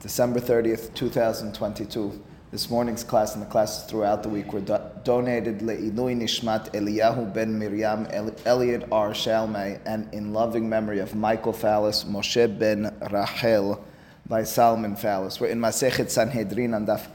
December 30th, 2022. This morning's class and the classes throughout the week were do- donated Le'ilui Nishmat Eliyahu ben Miriam El- Elliot R. Shalmei and in loving memory of Michael Fallis, Moshe ben Rachel by Salman Fallis. We're in Masechet Sanhedrin and Daf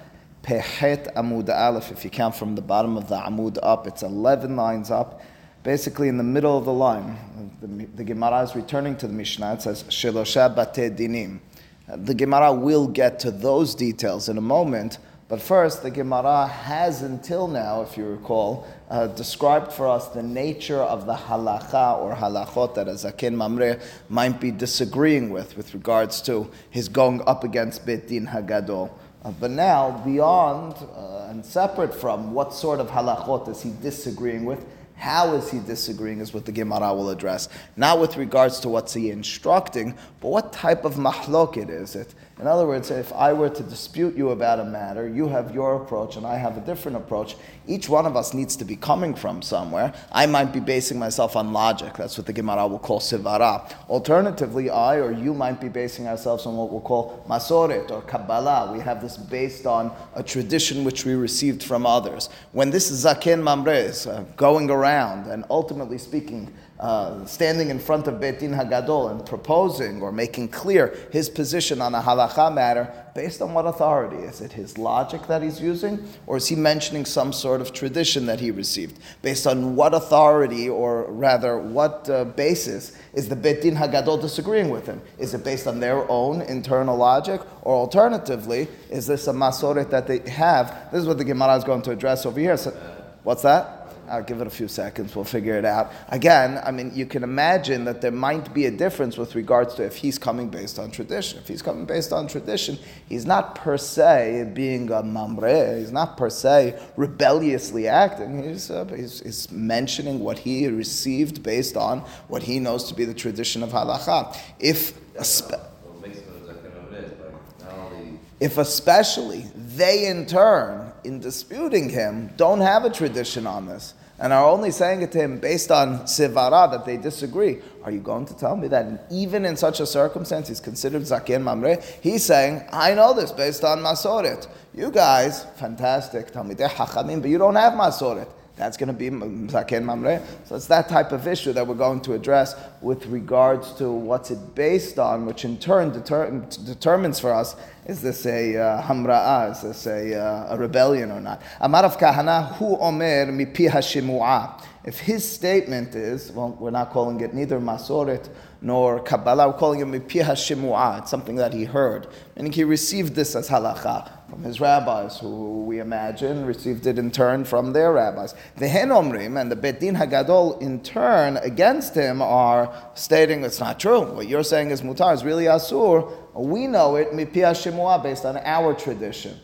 Pehet Amud Aleph. If you count from the bottom of the Amud up, it's 11 lines up. Basically, in the middle of the line, the, the Gemara is returning to the Mishnah. It says, Shelosha Bate Dinim. The Gemara will get to those details in a moment, but first, the Gemara has until now, if you recall, uh, described for us the nature of the halacha or halachot that a zaken mamre might be disagreeing with, with regards to his going up against Beit Din Hagadol. Uh, but now, beyond uh, and separate from what sort of halachot is he disagreeing with, how is he disagreeing is what the Gemara will address. Not with regards to what's he instructing, but what type of mahloket it is. it. In other words, if I were to dispute you about a matter, you have your approach and I have a different approach. Each one of us needs to be coming from somewhere. I might be basing myself on logic. That's what the Gemara will call sivara. Alternatively, I or you might be basing ourselves on what we'll call masoret or kabbalah. We have this based on a tradition which we received from others. When this zaken mamre uh, going around and ultimately speaking, uh, standing in front of Beit Din Hagadol and proposing or making clear his position on a halacha matter, based on what authority? Is it his logic that he's using, or is he mentioning some sort of tradition that he received? Based on what authority, or rather, what uh, basis is the Beit Din Hagadol disagreeing with him? Is it based on their own internal logic, or alternatively, is this a masoret that they have? This is what the Gemara is going to address over here. So, what's that? I'll give it a few seconds, we'll figure it out. Again, I mean, you can imagine that there might be a difference with regards to if he's coming based on tradition. If he's coming based on tradition, he's not per se being a mamre, he's not per se rebelliously acting. He's, uh, he's, he's, mentioning what he received based on what he knows to be the tradition of halacha. If, if especially they in turn, in disputing him, don't have a tradition on this and are only saying it to him based on sivara that they disagree, are you going to tell me that even in such a circumstance he's considered zaken mamre? He's saying, I know this based on masoret. You guys, fantastic, tell me they're hachamim, but you don't have masoret. That's going to be Zaken Mamre. So it's that type of issue that we're going to address with regards to what's it based on, which in turn deter- determines for us is this a uh, hamra'a, is this a, uh, a rebellion or not. Amarav Kahana, hu omer mipi. If his statement is, well, we're not calling it neither masoret nor Kabbalah, we're calling it mipi hashimu'a. It's something that he heard. Meaning he received this as halacha from his rabbis, who we imagine received it in turn from their rabbis. The Henomrim and the Bet Din Hagadol in turn against him are stating it's not true. What you're saying is mutar, is really asur. We know it mipia shemua based on our tradition.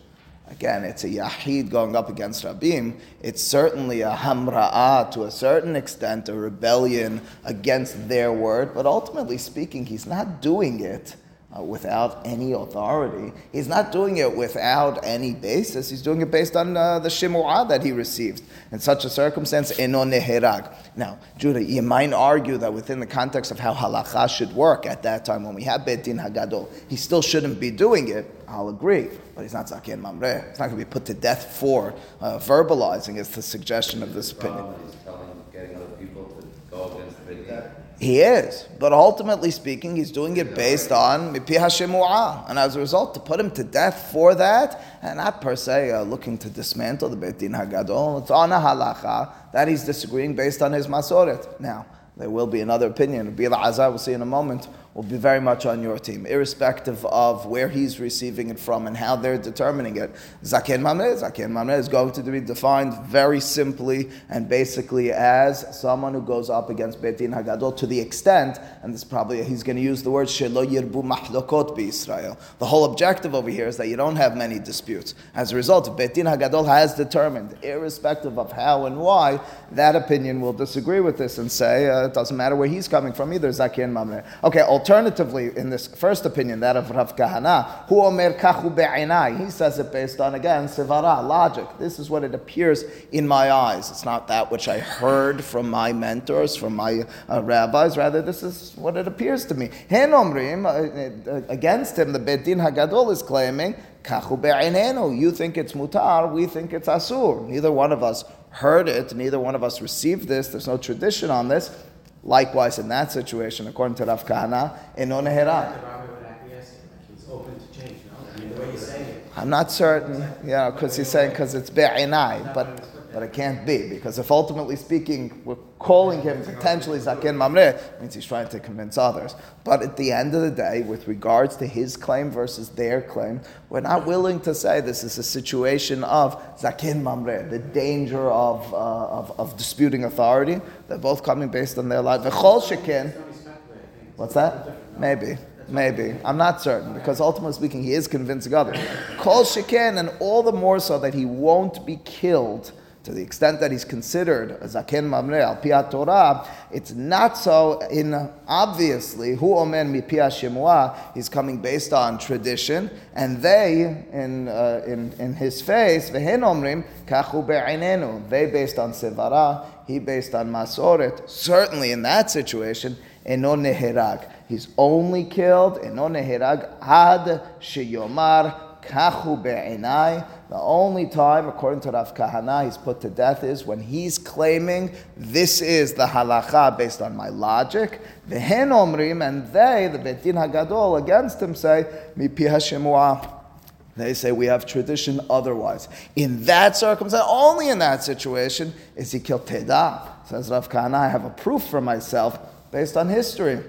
Again, it's a yahid going up against Rabim. It's certainly a hamra'ah to a certain extent, a rebellion against their word, but ultimately speaking, he's not doing it uh, without any authority. He's not doing it without any basis. He's doing it based on uh, the shimu'ah that he received. In such a circumstance, eno neherag. Now, Judah, you might argue that within the context of how halacha should work at that time when we have Beit Din Hagadol, he still shouldn't be doing it. I'll agree, but he's not Zaken Mamre. He's not going to be put to death for uh, verbalizing. It's the suggestion of this opinion. He is, but ultimately speaking, he's doing it based on mipi hashemu'ah, and as a result, to put him to death for that, and not per se uh, looking to dismantle the Beit Din Hagadol. It's on a halacha that he's disagreeing based on his masoret. Now, there will be another opinion. Rabbi Azar, we'll see in a moment, will be very much on your team, irrespective of where he's receiving it from and how they're determining it. Zaken Mamre, Zaken Mamre is going to be defined very simply and basically as someone who goes up against Beit Din Hagadol to the extent, and this probably he's going to use the word Shelo Yirbu Mahlokot Israel. The whole objective over here is that you don't have many disputes. As a result, Beit Din Hagadol has determined, irrespective of how and why, that opinion will disagree with this and say uh, it doesn't matter where he's coming from either. Zaken Mamre. Okay, alternatively, in this first opinion, that of Rav Kahana, who omer kachu he says it based on, again, sevara, logic. This is what it appears in my eyes. It's not that which I heard from my mentors, from my uh, rabbis, rather, this is what it appears to me. Hen omrim, uh, uh, against him, the Beit Din Hagadol is claiming, kachu be'inenu, you think it's mutar, we think it's asur. Neither one of us heard it, neither one of us received this, there's no tradition on this. Likewise, in that situation, according to Rav Kahana, eno nehera. I'm not certain, you know, because he's saying because it's be'inai, but but it can't be because if ultimately speaking we're calling him potentially zaken mamre, means he's trying to convince others. But at the end of the day, with regards to his claim versus their claim, we're not willing to say this is a situation of zaken mamre, the danger of, uh, of, of disputing authority. They're both coming based on their life. What's that? Maybe. Maybe. I'm not certain, because ultimately speaking, he is convincing others. Kol shekin, and all the more so that he won't be killed to the extent that he's considered a zaken mamre al pia Torah, it's not so in obviously who omen mi pia shemua. He's coming based on tradition, and they in uh, in in his face vehen omrim kachu be'inenu. They based on sevara, he based on masoret. Certainly in that situation, eno neherag. He's only killed eno neherag ad sheyomar kachu be'inai the only time, according to Rav Kahana, he's put to death is when he's claiming this is the halacha based on my logic. The hen omrim, and they, the Beit Din Hagadol, against him say, mipi hashemua. They say we have tradition otherwise. In that circumstance, only in that situation, is he killed teda. Says Rav Kahana, I have a proof for myself based on history.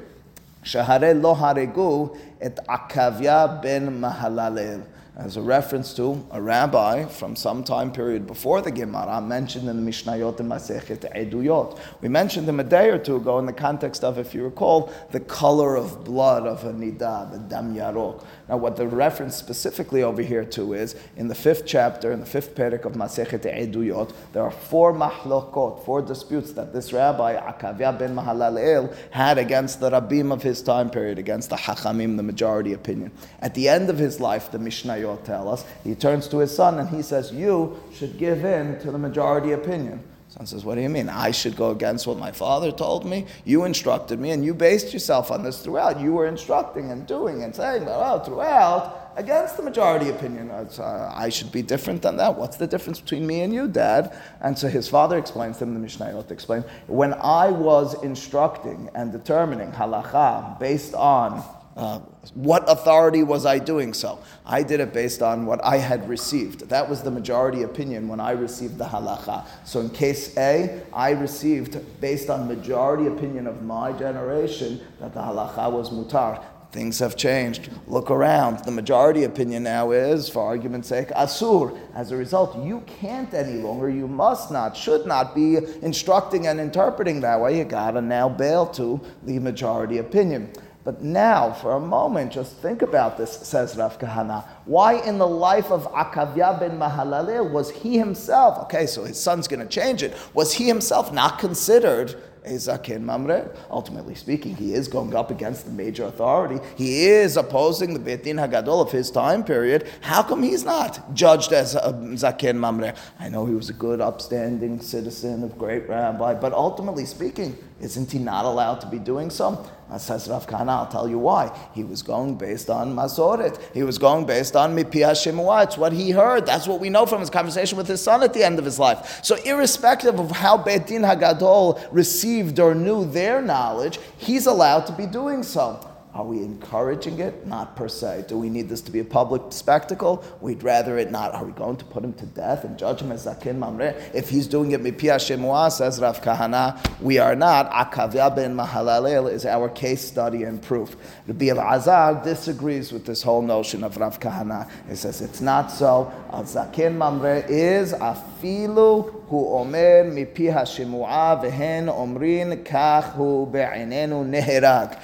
Shahare lo haregu et Akavya ben Mahalalel as a reference to a rabbi from some time period before the Gemara mentioned in the Mishnayot and Masechet Eduyot. We mentioned him a day or two ago in the context of, if you recall, the color of blood of a nida, the dam yarok. Now, what the reference specifically over here to is in the fifth chapter, in the fifth parak of Masechet Eduyot, there are four mahlokot, four disputes that this rabbi Akavya ben Mahalalel had against the rabbim of his time period, against the Hachamim, the majority opinion. At the end of his life, the Mishnayot tell us. He turns to his son and he says, You should give in to the majority opinion. Son says, What do you mean? I should go against what my father told me? You instructed me, and you based yourself on this throughout. You were instructing and doing and saying, Well, throughout, against the majority opinion. Uh, I should be different than that. What's the difference between me and you, Dad? And so his father explains to him, the Mishnayot explains, when I was instructing and determining halacha based on uh, what authority was I doing so? I did it based on what I had received. That was the majority opinion when I received the halacha. So in case A, I received based on majority opinion of my generation that the halacha was mutar. Things have changed. Look around. The majority opinion now is, for argument's sake, asur. As a result, you can't any longer, you must not, should not be instructing and interpreting that way. You gotta now bail to the majority opinion. But now, for a moment, just think about this, says Rav Kahana. Why in the life of Akavya ben Mahalalel was he himself, okay, so his son's going to change it, was he himself not considered a Zaken Mamre? Ultimately speaking, he is going up against the major authority. He is opposing the Beit Din Hagadol of his time period. How come he's not judged as a Zaken Mamre? I know he was a good, upstanding citizen, a great rabbi, but ultimately speaking, isn't he not allowed to be doing so? Says Rav I'll tell you why. He was going based on Masoret. He was going based on Mipi Hashemua. It's what he heard. That's what we know from his conversation with his son at the end of his life. So, irrespective of how Beit Din Hagadol received or knew their knowledge, he's allowed to be doing so. Are we encouraging it? Not per se. Do we need this to be a public spectacle? We'd rather it not. Are we going to put him to death and judge him as Zakin Mamre? If he's doing it mipi Shemua, says Rav Kahana, we are not. Akavya ben Mahalalel is our case study and proof. Rabbi Azar disagrees with this whole notion of Rav Kahana. He says it's not so. Al Zakin Mamre is afilu hu omer mipi Shemua vehen omrin kach hu be'inenu neherag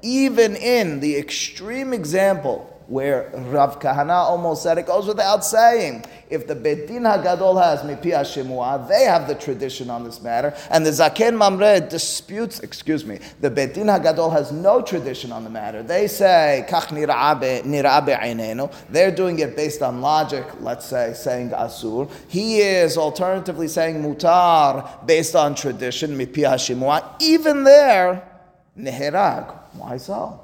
even in the extreme example where Rav Kahana almost said it goes without saying. If the Beit Din Hagadol has mipi Shemua, they have the tradition on this matter, and the Zaken Mamre disputes. Excuse me, the Beit Din Hagadol has no tradition on the matter. They say kach nira'abe They're doing it based on logic. Let's say saying asur. He is alternatively saying mutar based on tradition mipi Shemua. Even there, neherag. Why so?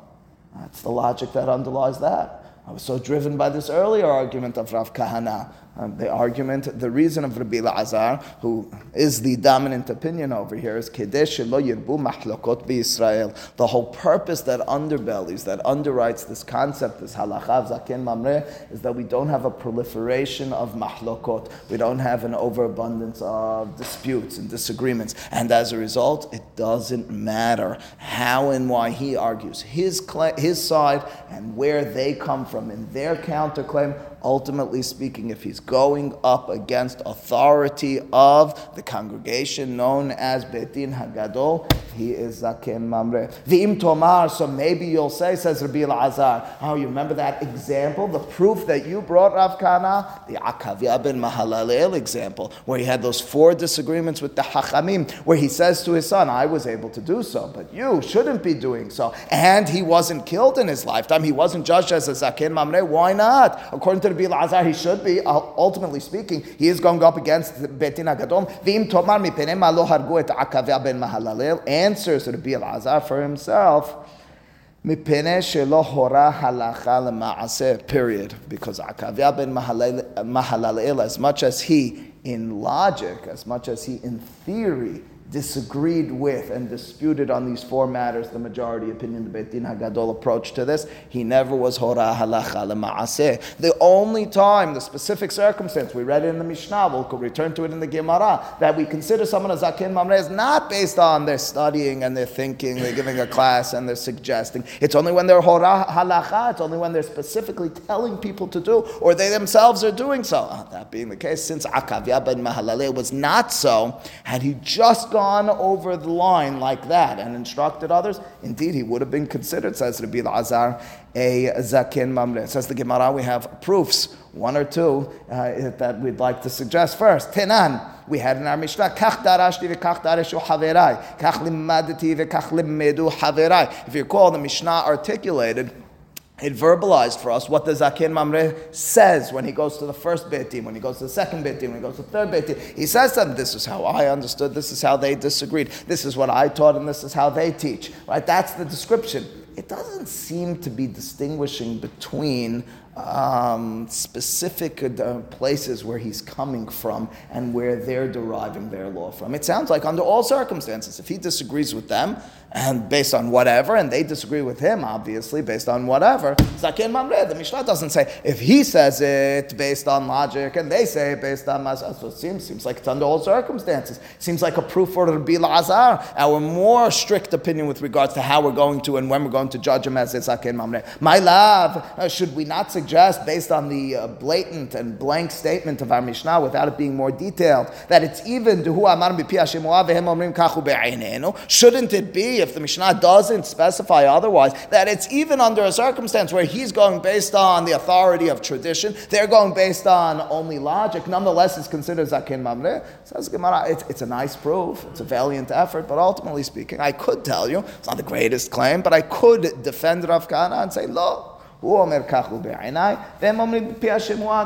That's the logic that underlies that. I was so driven by this earlier argument of Rav Kahana um, the argument, the reason of Rabbi Lazar, who is the dominant opinion over here, is Kedesh yirbu Israel. The whole purpose that underbellies, that underwrites this concept, this halachav zaken mamre, is that we don't have a proliferation of mahlokot. We don't have an overabundance of disputes and disagreements. And as a result, it doesn't matter how and why he argues his, his side and where they come from in their counterclaim ultimately speaking, if he's going up against authority of the congregation known as Beit Din Hagadol, he is Zaken Mamre. V'im Tomar, so maybe you'll say, says Rabbi Azar, oh, you remember that example, the proof that you brought, Rav Kana? The Akavia ben Mahalalel example, where he had those four disagreements with the Hachamim, where he says to his son, I was able to do so, but you shouldn't be doing so. And he wasn't killed in his lifetime, he wasn't judged as a Zaken Mamre. Why not? According to to be Lazar, he should be. Uh, ultimately speaking, he is going up against Betin Agadol. V'im tomar mipene lo hargu et ben mahalalel. Answers to be Lazar for himself. Mipene shelo hora halacha lema'aseh. Period. Because akavya ben mahalalel, as much as he in logic, as much as he in theory disagreed with and disputed on these four matters, the majority opinion, the Beit Din Hagadol approach to this, he never was hora halacha lema'aseh. The only time, the specific circumstance, we read it in the Mishnah, we'll return to it in the Gemara, that we consider someone a zaken mamre is not based on their studying and their thinking, they're giving a class and they're suggesting. It's only when they're hora halacha, it's only when they're specifically telling people to do, or they themselves are doing so. Ah, that being the case, since Akavya ben Mahalalel was not so, had he just gone gone over the line like that and instructed others, indeed he would have been considered, says Rabbi Azar, a zaken mamre. Says the Gemara, we have proofs, one or two, uh, that we'd like to suggest. First, Tenan. We had in our Mishnah, kach darashti v'kach dareshu haverai, kach limadati v'kach limedu haverai. If you recall, the Mishnah articulated it verbalized for us what the Zaken Mamre says when he goes to the first Beitim, when he goes to the second Beitim, when he goes to the third Beitim. He says that this is how I understood, this is how they disagreed, this is what I taught, and this is how they teach. Right? That's the description. It doesn't seem to be distinguishing between um, specific uh, places where he's coming from and where they're deriving their law from. It sounds like under all circumstances, if he disagrees with them, and based on whatever, and they disagree with him, obviously, based on whatever. Zaken Mamre, the Mishnah doesn't say if he says it based on logic and they say it based on Mazah. So it seems, seems like it's under all circumstances. Seems like a proof for Rabbi Lazar, our more strict opinion with regards to how we're going to and when we're going to judge him as Zaken Mamre. My love, uh, should we not suggest, based on the uh, blatant and blank statement of our Mishnah, without it being more detailed, that it's even shouldn't it be if the Mishnah doesn't specify otherwise, that it's even under a circumstance where he's going based on the authority of tradition, they're going based on only logic, nonetheless it's considered Zakin Mamre. Says Gemara, it's, it's a nice proof, it's a valiant effort, but ultimately speaking, I could tell you, it's not the greatest claim, but I could defend Rav Kana and say, look,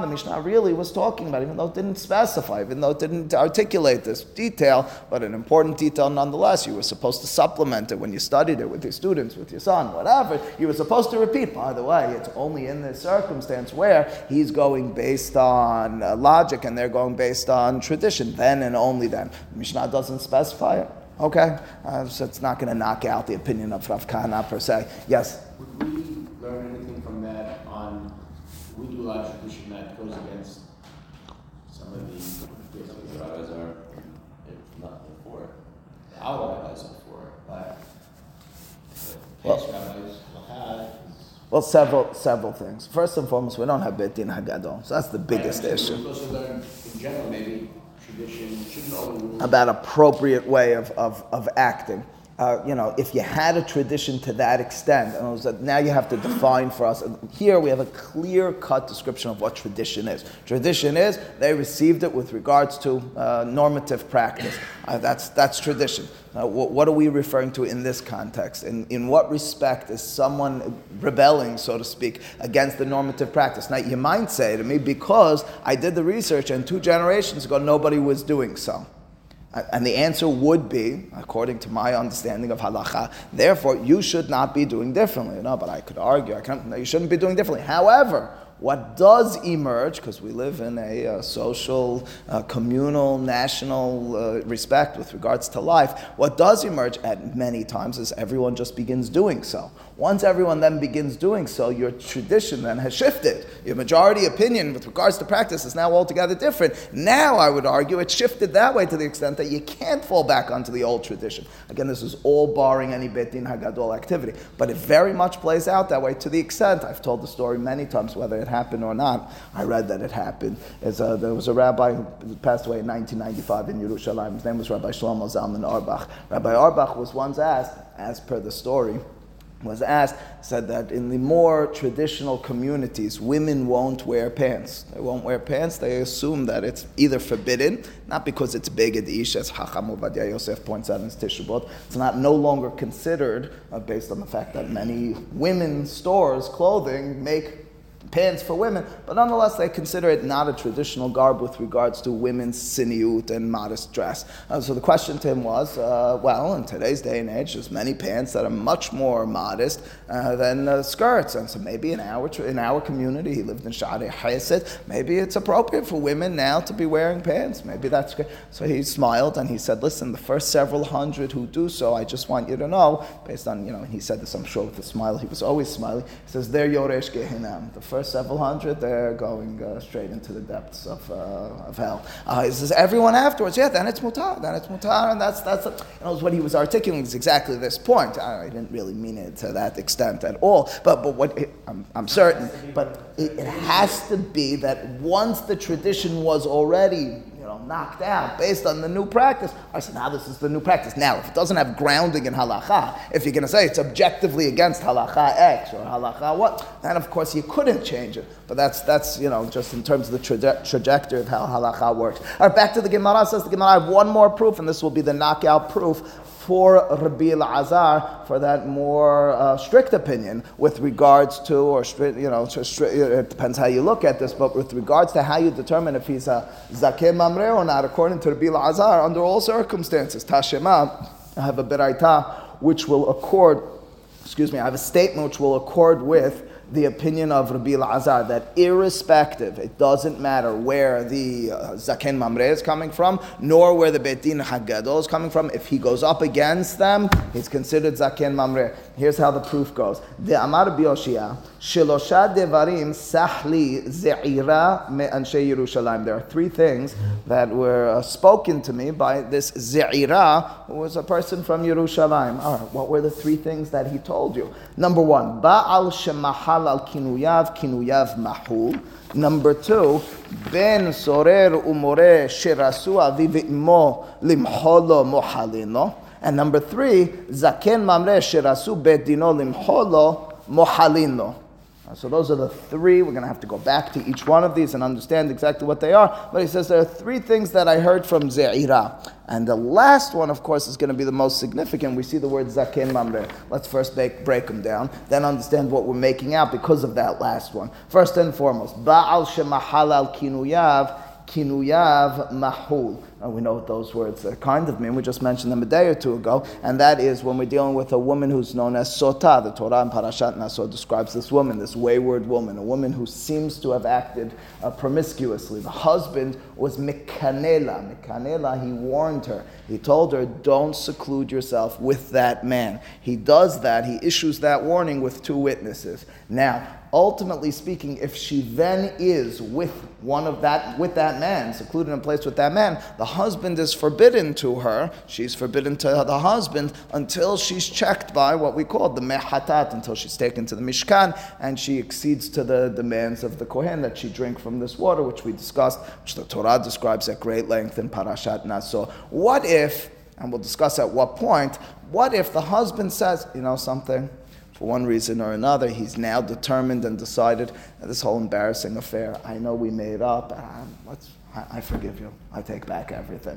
the Mishnah really was talking about, even though it didn't specify, even though it didn't articulate this detail, but an important detail nonetheless. You were supposed to supplement it when you studied it with your students, with your son, whatever. You were supposed to repeat, by the way, it's only in this circumstance where he's going based on uh, logic and they're going based on tradition, then and only then. The Mishnah doesn't specify it. Okay, uh, so it's not going to knock out the opinion of Rav Kana per se. Yes? Large tradition that goes against some of the basically rabbis are, if not for our rabbis are for, but well, rabbis well, several several things. First and foremost, we don't have Beit Din Hagadol, so that's the biggest issue. Learn in general maybe tradition about appropriate way of, of, of acting. Uh, you know, if you had a tradition to that extent, and was that now you have to define for us. Here we have a clear cut description of what tradition is. Tradition is they received it with regards to uh, normative practice. Uh, that's, that's tradition. Uh, what, what, are we referring to in this context? In, in what respect is someone rebelling, so to speak, against the normative practice? Now, you might say to me, because I did the research and two generations ago nobody was doing so. And the answer would be, according to my understanding of halacha, therefore you should not be doing differently. No, but I could argue, I can't, no, you shouldn't be doing differently. However, what does emerge, because we live in a uh, social, uh, communal, national uh, respect with regards to life, what does emerge at many times is everyone just begins doing so. Once everyone then begins doing so, your tradition then has shifted. Your majority opinion with regards to practice is now altogether different. Now, I would argue, it shifted that way to the extent that you can't fall back onto the old tradition. Again, this is all barring any Beit Din Hagadol activity. But it very much plays out that way to the extent, I've told the story many times, whether it happened or not. I read that it happened. A, uh, there was a rabbi who passed away in 1995 in Yerushalayim. His name was Rabbi Shlomo Zalman Auerbach. Rabbi Auerbach was once asked, as per the story, was asked, said that in the more traditional communities, women won't wear pants. They won't wear pants. They assume that it's either forbidden, not because it's beged as Hacham Ovadia Yosef points out in his Tishabot. It's not no longer considered, uh, based on the fact that many women's stores, clothing, make pants for women, but nonetheless they consider it not a traditional garb with regards to women's tzniut and modest dress. Uh, so the question to him was, uh, well, in today's day and age, there's many pants that are much more modest uh, than uh, skirts, and so maybe in our in our community, he lived in Shaarei Hesed, maybe it's appropriate for women now to be wearing pants. Maybe that's good. So he smiled and he said, listen, the first several hundred who do so, I just want you to know, based on you know, he said this, I'm sure with a smile. He was always smiling. He says, they're yoresh gehinam. The first several hundred, they're going uh, straight into the depths of, uh, of hell. Uh, he says, everyone afterwards, yeah, then it's mutar, then it's mutar, and that's, that's, you know, what he was articulating is exactly this point. I, I, didn't really mean it to that extent at all, but, but what, it, I'm, I'm certain, but it, it has to be that once the tradition was already know, knocked out based on the new practice. I said, now this is the new practice. Now, if it doesn't have grounding in halacha, if you're going to say it's objectively against halacha X or halacha what, then of course you couldn't change it. But that's, that's you know, just in terms of the traje- trajectory of how halacha works. All right, back to the Gemara. Says the Gemara, I have one more proof, and this will be the knockout proof for Rabbi Azar for that more uh, strict opinion with regards to, or you know, it depends how you look at this, but with regards to how you determine if he's a Zaken Mamre or not, according to Rabbi Azar, under all circumstances. Tashema, I have a beraita which will accord, excuse me, I have a statement which will accord with the opinion of Rabbi Azar that irrespective, it doesn't matter where the uh, Zaken Mamre is coming from, nor where the Beit Din Hagadol is coming from, if he goes up against them, he's considered Zaken Mamre. Here's how the proof goes. The Amar Bioshia, Shilosha Devarim Sahli Ze'ira Me Anshe Yerushalayim. There are three things that were uh, spoken to me by this Ze'ira, who was a person from Yerushalayim. All right, what were the three things that he told you? Number one, Ba'al Shemahal al Kinuyav, Kinuyav Mahul. Number two, Ben Sorer Umore Shirasu Aviv Limholo Mohalino. And number three, Zaken Mamre Shirasu Mohalino. Uh, so those are the three. We're going to have to go back to each one of these and understand exactly what they are. But he says there are three things that I heard from Ze'ira. And the last one, of course, is going to be the most significant. We see the word Zaken Mamre. Let's first break, break them down, then understand what we're making out because of that last one. First and foremost, Ba'al Shemahal al Kinuyav kinuyav mahul. Uh, we know what those words uh, kind of mean. We just mentioned them a day or two ago, and that is when we're dealing with a woman who's known as sota. The Torah in Parashat Naso describes this woman, this wayward woman, a woman who seems to have acted uh, promiscuously. The husband was Mikanela. Mikanela, he warned her. He told her, don't seclude yourself with that man. He does that. He issues that warning with two witnesses. Now, ultimately speaking, if she then is with one of that, with that man, secluded in a place with that man, the husband is forbidden to her. She's forbidden to the husband until she's checked by what we call the mehatat, until she's taken to the mishkan and she exceeds to the demands of the kohen that she drink from this water, which we discussed, which the Torah describes at great length in Parashat Naso. What if and we'll discuss at what point, what if the husband says, you know something? For one reason or another, he's now determined and decided this whole embarrassing affair. I know we made up. I, I, forgive you. I take back everything.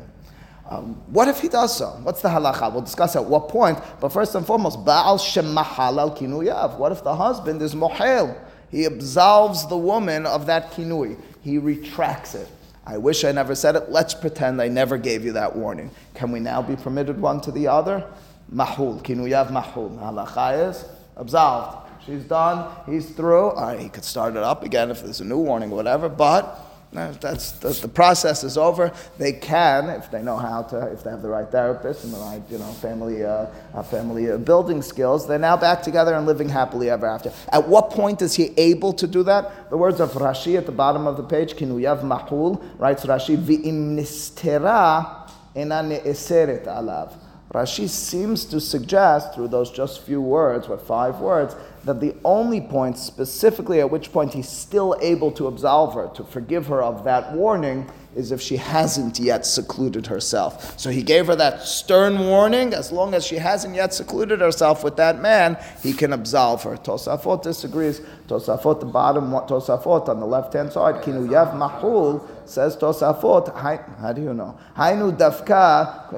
Um, what if he does so? What's the halacha? We'll discuss at what point. But first and foremost, Baal shemahal al kinuyav. What if the husband is mohel? He absolves the woman of that kinui. He retracts it. I wish I never said it. Let's pretend I never gave you that warning. Can we now be permitted one to the other? Mahul. Kinuyav mahul. Halacha is absolved. She's done. He's through. All right, he could start it up again if there's a new warning or whatever, but that's, that's, the process is over. They can, if they know how to, if they have the right therapist and the right, you know, family, uh, uh, family uh, building skills. They're now back together and living happily ever after. At what point is he able to do that? The words of Rashi at the bottom of the page, Kinuyav Mahul, writes Rashi, V'im nistera ena ne'eseret alav. Rashi seems to suggest, through those just few words, what five words, that the only point, specifically at which point he's still able to absolve her, to forgive her of that warning, is if she hasn't yet secluded herself. So he gave her that stern warning. As long as she hasn't yet secluded herself with that man, he can absolve her. Tosafot disagrees. Tosafot, the bottom Tosafot on the left hand side, Kinu Yav Mahul says Tosafot. How do you know? Hainu Dafka.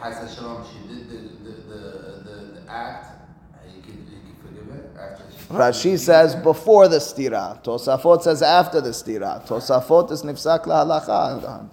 Hasa Shalom, she did the, the, the, the, the act Rashi says before the stira. Tosafot says after the stira. Tosafot is nifsak lahalacha.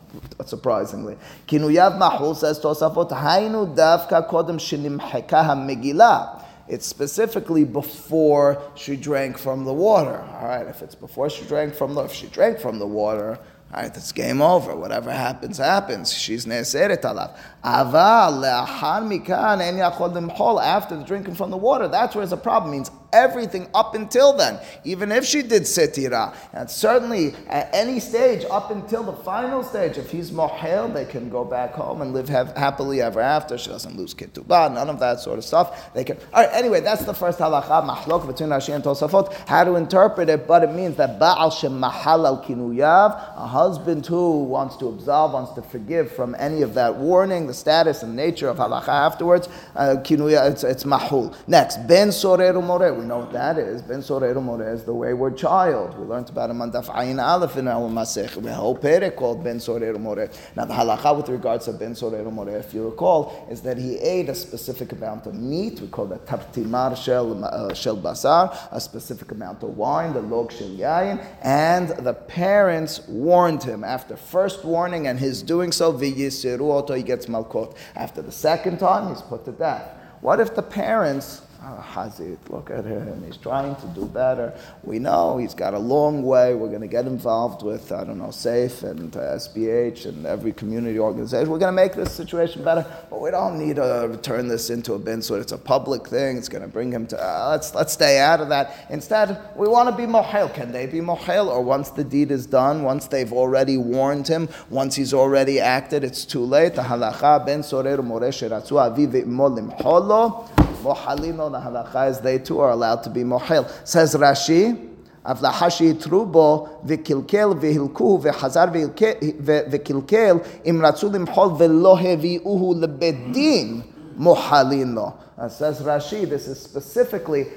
Surprisingly, Kinuyav Mahul says Tosafot Hainu davka kodem shenimheka hamegillah. It's specifically before she drank from the water. All right, if it's before she drank from the, if she drank from the water, all right, it's game over. Whatever happens, happens. She's ne'eseret alav. Aval le'achar mikan en yachol. After the drinking from the water, that's where it's a problem. Means everything up until then, even if she did setira. And certainly at any stage, up until the final stage, if he's mohel, they can go back home and live have, happily ever after. She doesn't lose ketubah, none of that sort of stuff. They can. All right, anyway, that's the first halacha, mahlok between Rashi and Tosafot, how to interpret it, but it means that ba'al shem mahal al kinuyav, a husband who wants to absolve, wants to forgive from any of that warning, the status and nature of halacha afterwards, uh, kinuya, it's, it's mahul. Next, ben soreru more. Know what that is. Ben soreru more is the wayward child. We learned about him on daf ayin aleph in our masech. The whole pere called ben soreru more. Now the halacha with regards to ben soreru more, if you recall, is that he ate a specific amount of meat. We call that tartimar shel, uh, shel basar, a specific amount of wine, the log shel yayin, and the parents warned him after first warning and his doing so, v'yisiru he gets malkot. After the second time, he's put to death. What if the parents Hazit, look at him. He's trying to do better. We know he's got a long way. We're going to get involved with, I don't know, SAFE and uh, SBH and every community organization. We're going to make this situation better, but we don't need to turn this into a bin so it's a public thing. It's going to bring him to, uh, let's, let's stay out of that. Instead, we want to be mohel. Can they be mohel? Or once the deed is done, once they've already warned him, once he's already acted, it's too late. The halacha ben sorer moresh ratzu aviv Mohalin on the halacha is they too are allowed to be mohel. Says Rashi, Avlahashi trubo vikilkel v'hilkuhu v'chazar v'kilkel im ratzu limchol v'lo hevi'uhu lebedin mohalin lo. Says Rashi, this is specifically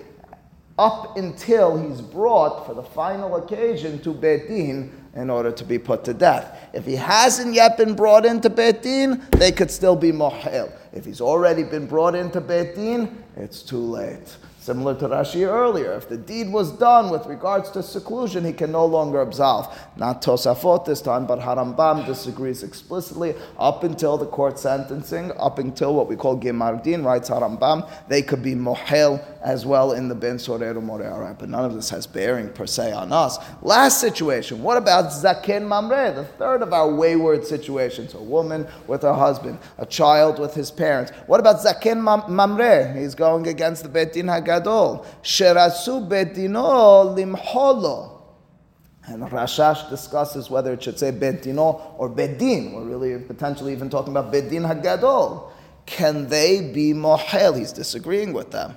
up until he's brought for the final occasion to Beit Din in order to be put to death. If he hasn't yet been brought into Beit Din, they could still be mohel. If he's already been brought into Beit Din, it's too late. Similar to Rashi earlier, if the deed was done with regards to seclusion, he can no longer absolve. Not Tosafot this time, but Harambam disagrees explicitly up until the court sentencing, up until what we call Gemardin, writes Harambam, they could be mohel as well in the Ben Soreru More. All right, but none of this has bearing per se on us. Last situation, what about Zaken Mamre, the third of our wayward situations? A woman with her husband, a child with his parents. What about Zaken Mamre? He's going against the Betin Hag Gadol. Sherasu limholo. And Rashash discusses whether it should say bedino or bedin. We're really potentially even talking about beit din hagadol. Can they be mohel? He's disagreeing with them.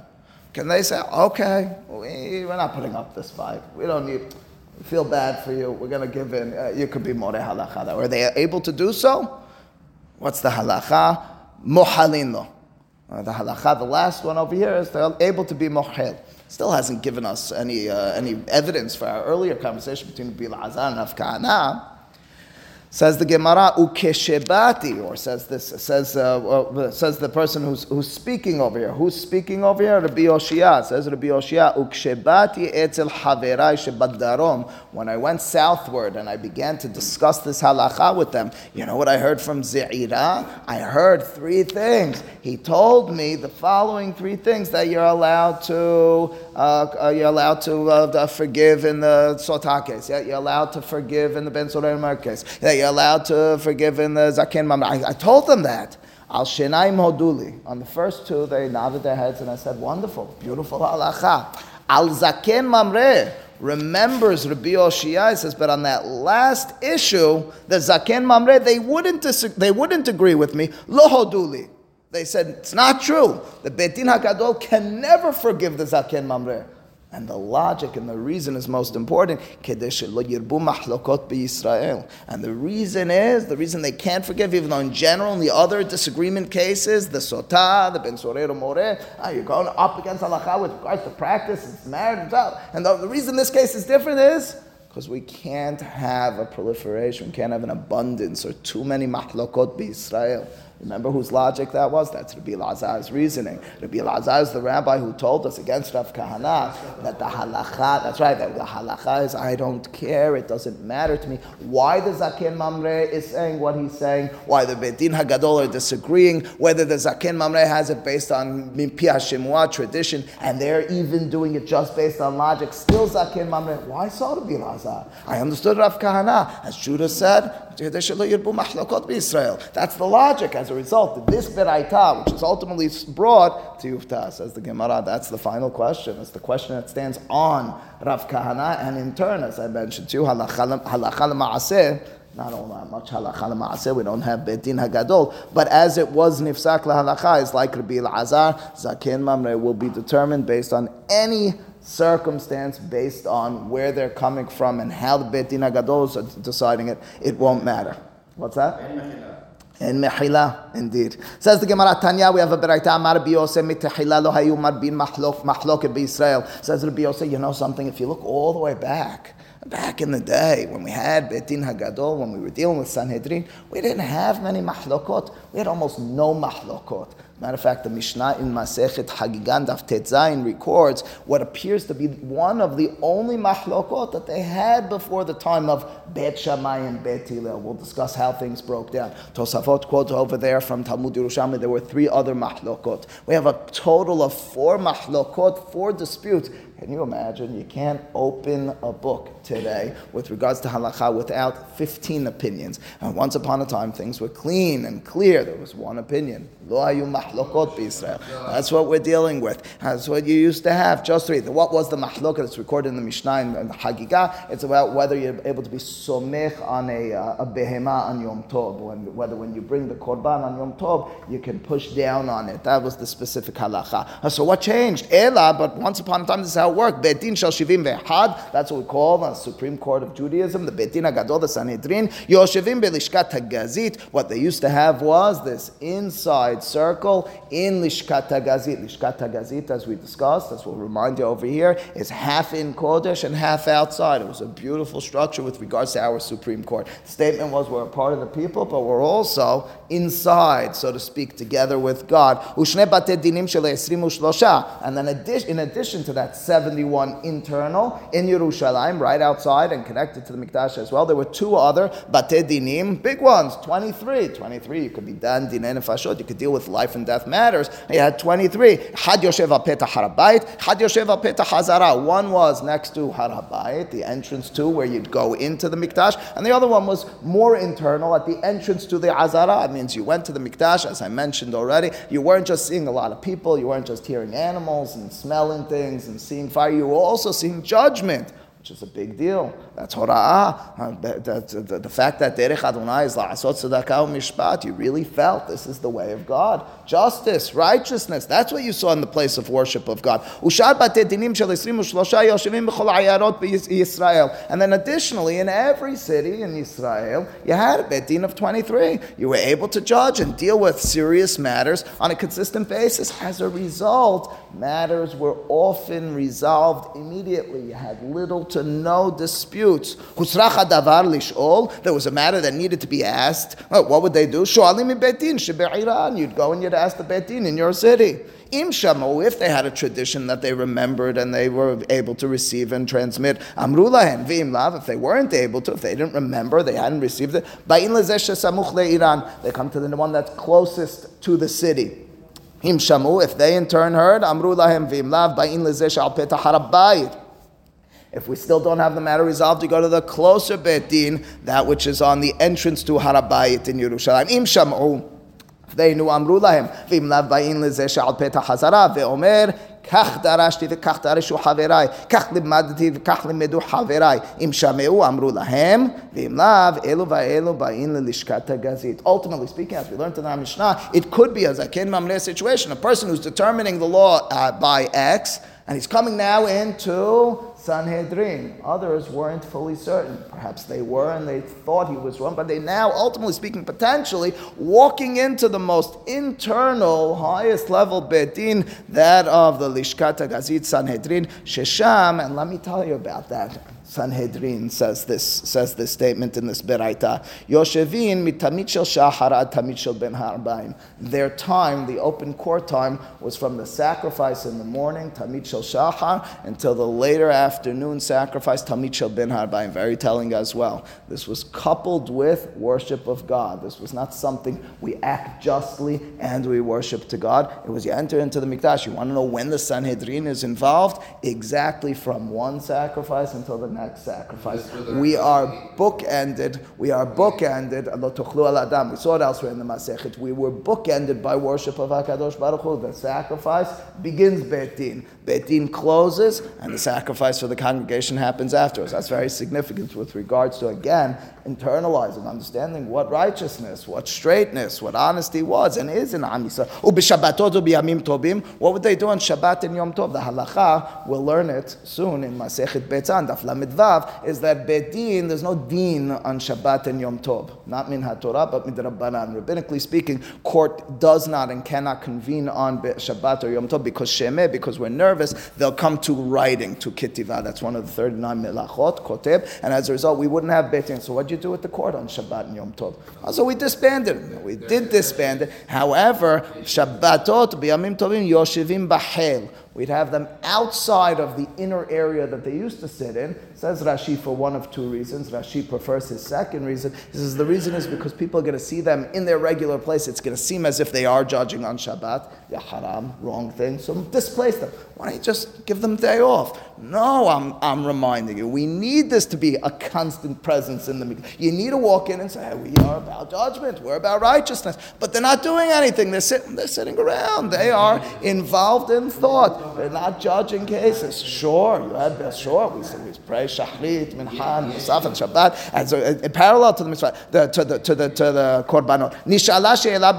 Can they say, okay, we, we're not putting up this fight. We don't need, we feel bad for you. We're going to give in. Uh, you could be more halacha. Are they able to do so? What's the halacha? mohalin lo. Uh, the halacha, the last one over here, is they're able to be mohel. Still hasn't given us any, uh, any evidence for our earlier conversation between Bil'azar and Afkana. Says the Gemara, ukeshebati, or says this, says, uh, uh, says the person who's, who's speaking over here. Who's speaking over here? Rabbi Yoshia. Says Rabbi Yoshia, ukeshebati etzel haverai shebadarom. When I went southward and I began to discuss this halacha with them, you know what I heard from Ze'ira? I heard three things. He told me the following three things that you're allowed to, uh, uh you're allowed to uh, forgive in the Sotah case. Yeah? You're allowed to forgive in the Ben Sorer case. Yeah, allowed to forgive in the Zaken Mamre. I, I told them that. Al Shenaim Hoduli. On the first two, they nodded their heads and I said, wonderful, beautiful halacha. Al Zaken Mamre remembers Rabbi Oshia, says, but on that last issue, the Zaken Mamre, they wouldn't, they wouldn't agree with me. Lo Hoduli. They said, it's not true. The Beit Din HaGadol can never forgive the Zaken Mamre. And the logic and the reason is most important. And the reason is, the reason they can't forgive, even though in general, in the other disagreement cases, the sota, the ben sorero more, ah, you're going up against halacha with regards to practice, it's marriage, and the, the reason this case is different is because we can't have a proliferation, we can't have an abundance or too many mahlokot be Israel. Remember whose logic that was? That's Rabbi Lazar's reasoning. Rabbi Lazar is the rabbi who told us against Rav Kahana that the halacha, that's right, that the halacha is I don't care, it doesn't matter to me. Why the Zaken Mamre is saying what he's saying, why the Beit Din Hagadol are disagreeing, whether the Zaken Mamre has it based on Mimpi Hashemua tradition, and they're even doing it just based on logic, still Zaken Mamre. Why so Rabbi Lazar? I understood Rav Kahana. As Judah said, that's the logic. As a result, this beraita, which is ultimately brought to Yufta, says the Gemara, that's the final question. It's the question that stands on Rav Kahana, and in turn, as I mentioned to you, halacha ma'aseh, not all that much halacha ma'aseh, we don't have beit din hagadol, but as it was nifsak lahalacha, it's like Rabbi Azar, zaken mamre will be determined based on any circumstance based on where they're coming from and how the Beit Din Gadol is deciding it, it won't matter. What's that? In mehila, indeed. Says the Gemara Tanya, we have a beraita Amar Biyose mitehila lo hayu marbin mahlok mahloket Israel. Says Rabbi Yosef, you know something? If you look all the way back, back in the day when we had Beit Din Hagadol, when we were dealing with Sanhedrin, we didn't have many mahlokot. We had almost no mahlokot. Matter of fact, the Mishnah in Masechet Hagigah Daf Tetzain records what appears to be one of the only mahlokot that they had before the time of Bet Shammai and Bet Hillel. We'll discuss how things broke down. Tosafot quotes over there from Talmud Yerushalmi, there were three other mahlokot. We have a total of four mahlokot, four disputes can you imagine? You can't open a book today with regards to halacha without 15 opinions. And once upon a time, things were clean and clear. There was one opinion. Lo ayu That's what we're dealing with. That's what you used to have. Just read. What was the mahlokot that's recorded in the Mishnah and the Hagigah? It's about whether you're able to be somech on a, uh, a behema on Yom Tov, when, whether when you bring the korban on Yom Tov, you can push down on it. That was the specific halacha. So what changed? Ela, but once upon a time, this is how work. Betin shel shivim ve'had. That's what we call the Supreme Court of Judaism, the Betin Agadol, the Sanhedrin. Yoshevim be'lishkat hagazit. What they used to have was this inside circle in lishkat hagazit. Lishkat hagazit, as we discussed, that's what we'll remind you over here, is half in Kodesh and half outside. It was a beautiful structure with regards to our Supreme Court. The statement was we're a part of the people, but we're also inside, so to speak, together with God. And then in addition to that, 71 internal in Yerushalayim, right outside and connected to the Mikdash as well. There were two other Bate Dinim, big ones, 23. 23, you could be Dan, Dinei Nefashot, you could deal with life and death matters. He had 23. Had Yoshev Petah Harabait, Had Yoshev Petah Hazara. One was next to Harabait, the entrance to where you'd go into the Mikdash, and the other one was more internal at the entrance to the Azara. It means you went to the Mikdash, as I mentioned already. You weren't just seeing a lot of people, you weren't just hearing animals and smelling things and seeing fire, you were also seeing judgment. Which is a big deal. That's hora'ah. The, fact that derech Adonai is la'asot tzedakah mishpat, you really felt this is the way of God. Justice, righteousness, that's what you saw in the place of worship of God. And then additionally, in every city in Israel, you had a bet din of 23. You were able to judge and deal with serious matters on a consistent basis. As a result, matters were often resolved immediately. You had little to no disputes. There was a matter that needed to be asked. Uh, what would they do? You'd go and you'd ask the betin in your city. Im if they had a tradition that they remembered and they were able to receive and transmit, amru lahem if they weren't able to, if they didn't remember, they hadn't received it, ba'in samuch le'iran, they come to the one that's closest to the city. Im shamu, if they in turn heard, amru lahem v'im ba'in lezesh al petah if we still don't have the matter resolved, you go to the closer Beit Din, that which is on the entrance to Harabayit in Yerushalayim. Im Shamu. They knew Amru Lahim. Vim Lav Bain Lezeh Shal Peta Hazara. Ve'omer כך דרשתי וכך דרשו חבריי, כך לימדתי וכך לימדו חבריי. אם שמעו אמרו להם, ואם לאו, אלו ואלו באים ללשכת הגזית. Ultimately speaking, as we learned in our Mishnah, it could be a zaken mamre situation, a person who's determining the law uh, by X, and he's coming now into Sanhedrin. Others weren't fully certain. Perhaps they were and they thought he was wrong, but they now, ultimately speaking, potentially walking into the most internal, highest level Beit Din, that of the Lishkat Gazit Sanhedrin, Shesham, and let me tell you about that. Sanhedrin says this says this statement in this beraita. Yoshevin mitamid shel shahar ben harbaim. Their time, the open court time, was from the sacrifice in the morning, tamid shel shahar, until the later afternoon sacrifice, tamid shel bein ha'arbaim. Very telling as well. This was coupled with worship of God. This was not something we act justly and we worship to God. It was you enter into the mikdash. You want to know when the Sanhedrin is involved? Exactly from one sacrifice until the next sacrifice. We are bookended. We are bookended. We saw it elsewhere in the Masechet. We were bookended by worship of Hakadosh Baruch Hu. The sacrifice begins Beit Din. Beit Din closes, and the sacrifice for the congregation happens afterwards. That's very significant with regards to again internalizing, understanding what righteousness, what straightness, what honesty was and is in Am Yisrael. What would they do on Shabbat and Yom Tov? The halacha, we'll learn it soon in Masechet Beitzan, Daf Vav, is that Beit Din, there's no din on Shabbat and Yom Tov. Not min HaTorah, but min Rabbanan. Rabbinically speaking, court does not and cannot convene on Shabbat or Yom Tov because Shemeh, because we're nervous, they'll come to writing, to Kitivah. That's one of the 39 melachot, Koteb, and as a result, we wouldn't have Beit Din. So what do you do with the court on Shabbat and Yom Tov? Oh, so we disbanded. We did disband it. However, Shabbatot, B'yamim Tovim, Yoshivim Bahel. We'd have them outside of the inner area that they used to sit in. Says Rashi for one of two reasons. Rashi prefers his second reason. He says the reason is because people are going to see them in their regular place. It's going to seem as if they are judging on Shabbat. Ya haram, wrong thing. So displace them. Why don't you just give them day off? No, I'm, I'm reminding you. We need this to be a constant presence in the meeting. You need to walk in and say, hey, we are about judgment. We're about righteousness. But they're not doing anything. They're sitting, they're sitting around. They are involved in thought. They're not judging cases. Sure, you had best. Sure, we say we pray Shachrit, Minhan, Musaf, and Shabbat, and so in parallel to the mitzvah, the, to the to the to the korbanot. Nishala she'ela.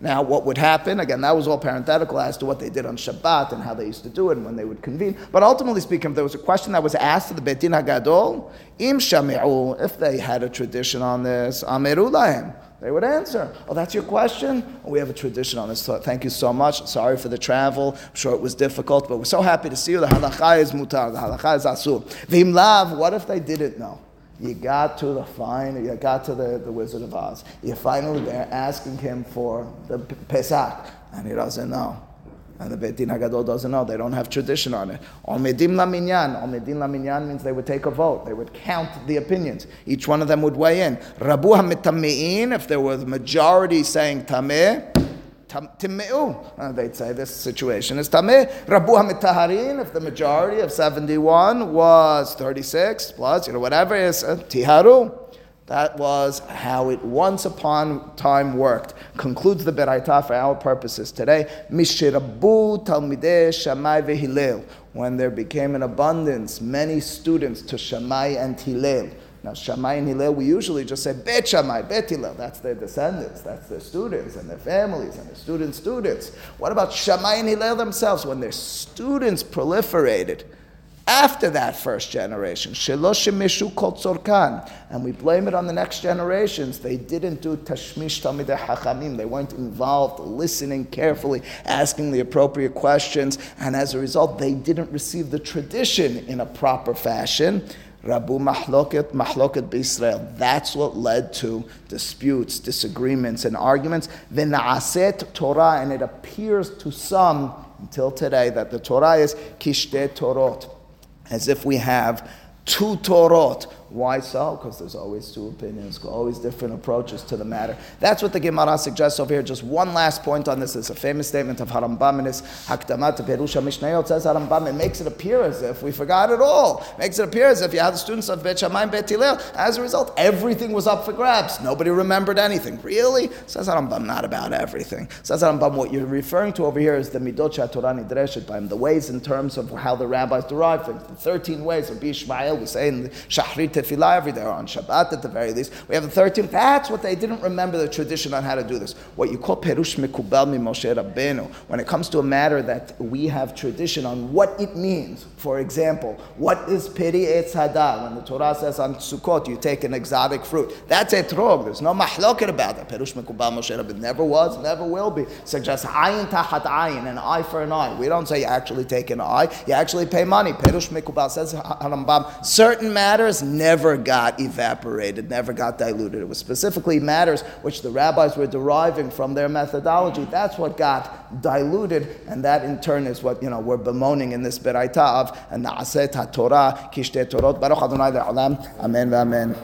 Now, what would happen? Again, that was all parenthetical as to what they did on Shabbat and how they used to do it and when they would convene. But ultimately speaking, if there was a question that was asked to the Beit Din Hagadol, im shami'u, if they had a tradition on this, amiru lahem. They would answer, Oh, that's your question? Oh, we have a tradition on this. Thank you so much. Sorry for the travel. I'm sure it was difficult, but we're so happy to see you. The halacha is mutar, the halacha is asur. Vim lav, what if they didn't know? You got to the fine, you got to the, the Wizard of Oz. You're finally there asking him for the psak, and he doesn't know. And the Beit Din Hagadol doesn't know. They don't have tradition on it. Omedim la minyan. Omedim la minyan means they would take a vote. They would count the opinions. Each one of them would weigh in. Rabu hamitamein, if there was a majority saying tameh, Timmeu. Uh, they'd say this situation is tameh. Rabu hamitaharin, if the majority of 71 was 36 plus, you know, whatever is uh, tiharu. That was how it once upon time worked. Concludes the Beraita for our purposes today. Mishirabu Talmidei Shammai veHillel. When there became an abundance, many students to Shammai and Hillel. Now, Shammai and Hillel, we usually just say Bet Shammai, Bet. That's their descendants, that's their students and their families and their students' students. What about Shammai and Hillel themselves? When their students proliferated, after that first generation. Sheloshim kol. And we blame it on the next generations. They didn't do tashmish talmidei hachamim. They weren't involved, listening carefully, asking the appropriate questions. And as a result, they didn't receive the tradition in a proper fashion. Rabu mahloket, mahloket b'Israel. That's what led to disputes, disagreements, and arguments. V'na'aset Torah, and it appears to some until today that the Torah is kishte Torot as if we have two Torot. Why so? Because there's always two opinions, always different approaches to the matter. That's what the Gemara suggests over here. Just one last point on this. It's a famous statement of Harambam in his Hakdamat Perush HaMishnayot. Says Harambam, it makes it appear as if we forgot it all. It makes it appear as if you had the students of Bet Shammai and Bet Hillel. As a result, everything was up for grabs. Nobody remembered anything. Really? Says Harambam, not about everything. Says Harambam, what you're referring to over here is the Midot Torah Nidreshet by the ways in terms of how the rabbis derive things. The 13 ways of Bishmael, we say in the Shahrit tefillah every day, or on Shabbat at the very least. We have the 13. That's what they didn't remember the tradition on how to do this. What you call Perush Mikubal mi Moshe Rabbeinu. When it comes to a matter that we have tradition on what it means. For example, what is Peri Etz? When the Torah says on Sukkot, you take an exotic fruit. That's etrog. There's no mahloket about that. Perush Mikubal Moshe Rabbeinu. Never was, never will be. Suggests ayin tahat ayin, an eye for an eye. We don't say you actually take an eye. You actually pay money. Perush Mikubal says Harambam. Certain matters never got evaporated, never got diluted. It was specifically matters which the rabbis were deriving from their methodology. That's what got diluted, and that in turn is what you know we're bemoaning in this beraita of and haTorah kishte Torot Baruch Adonai Amen. Amen.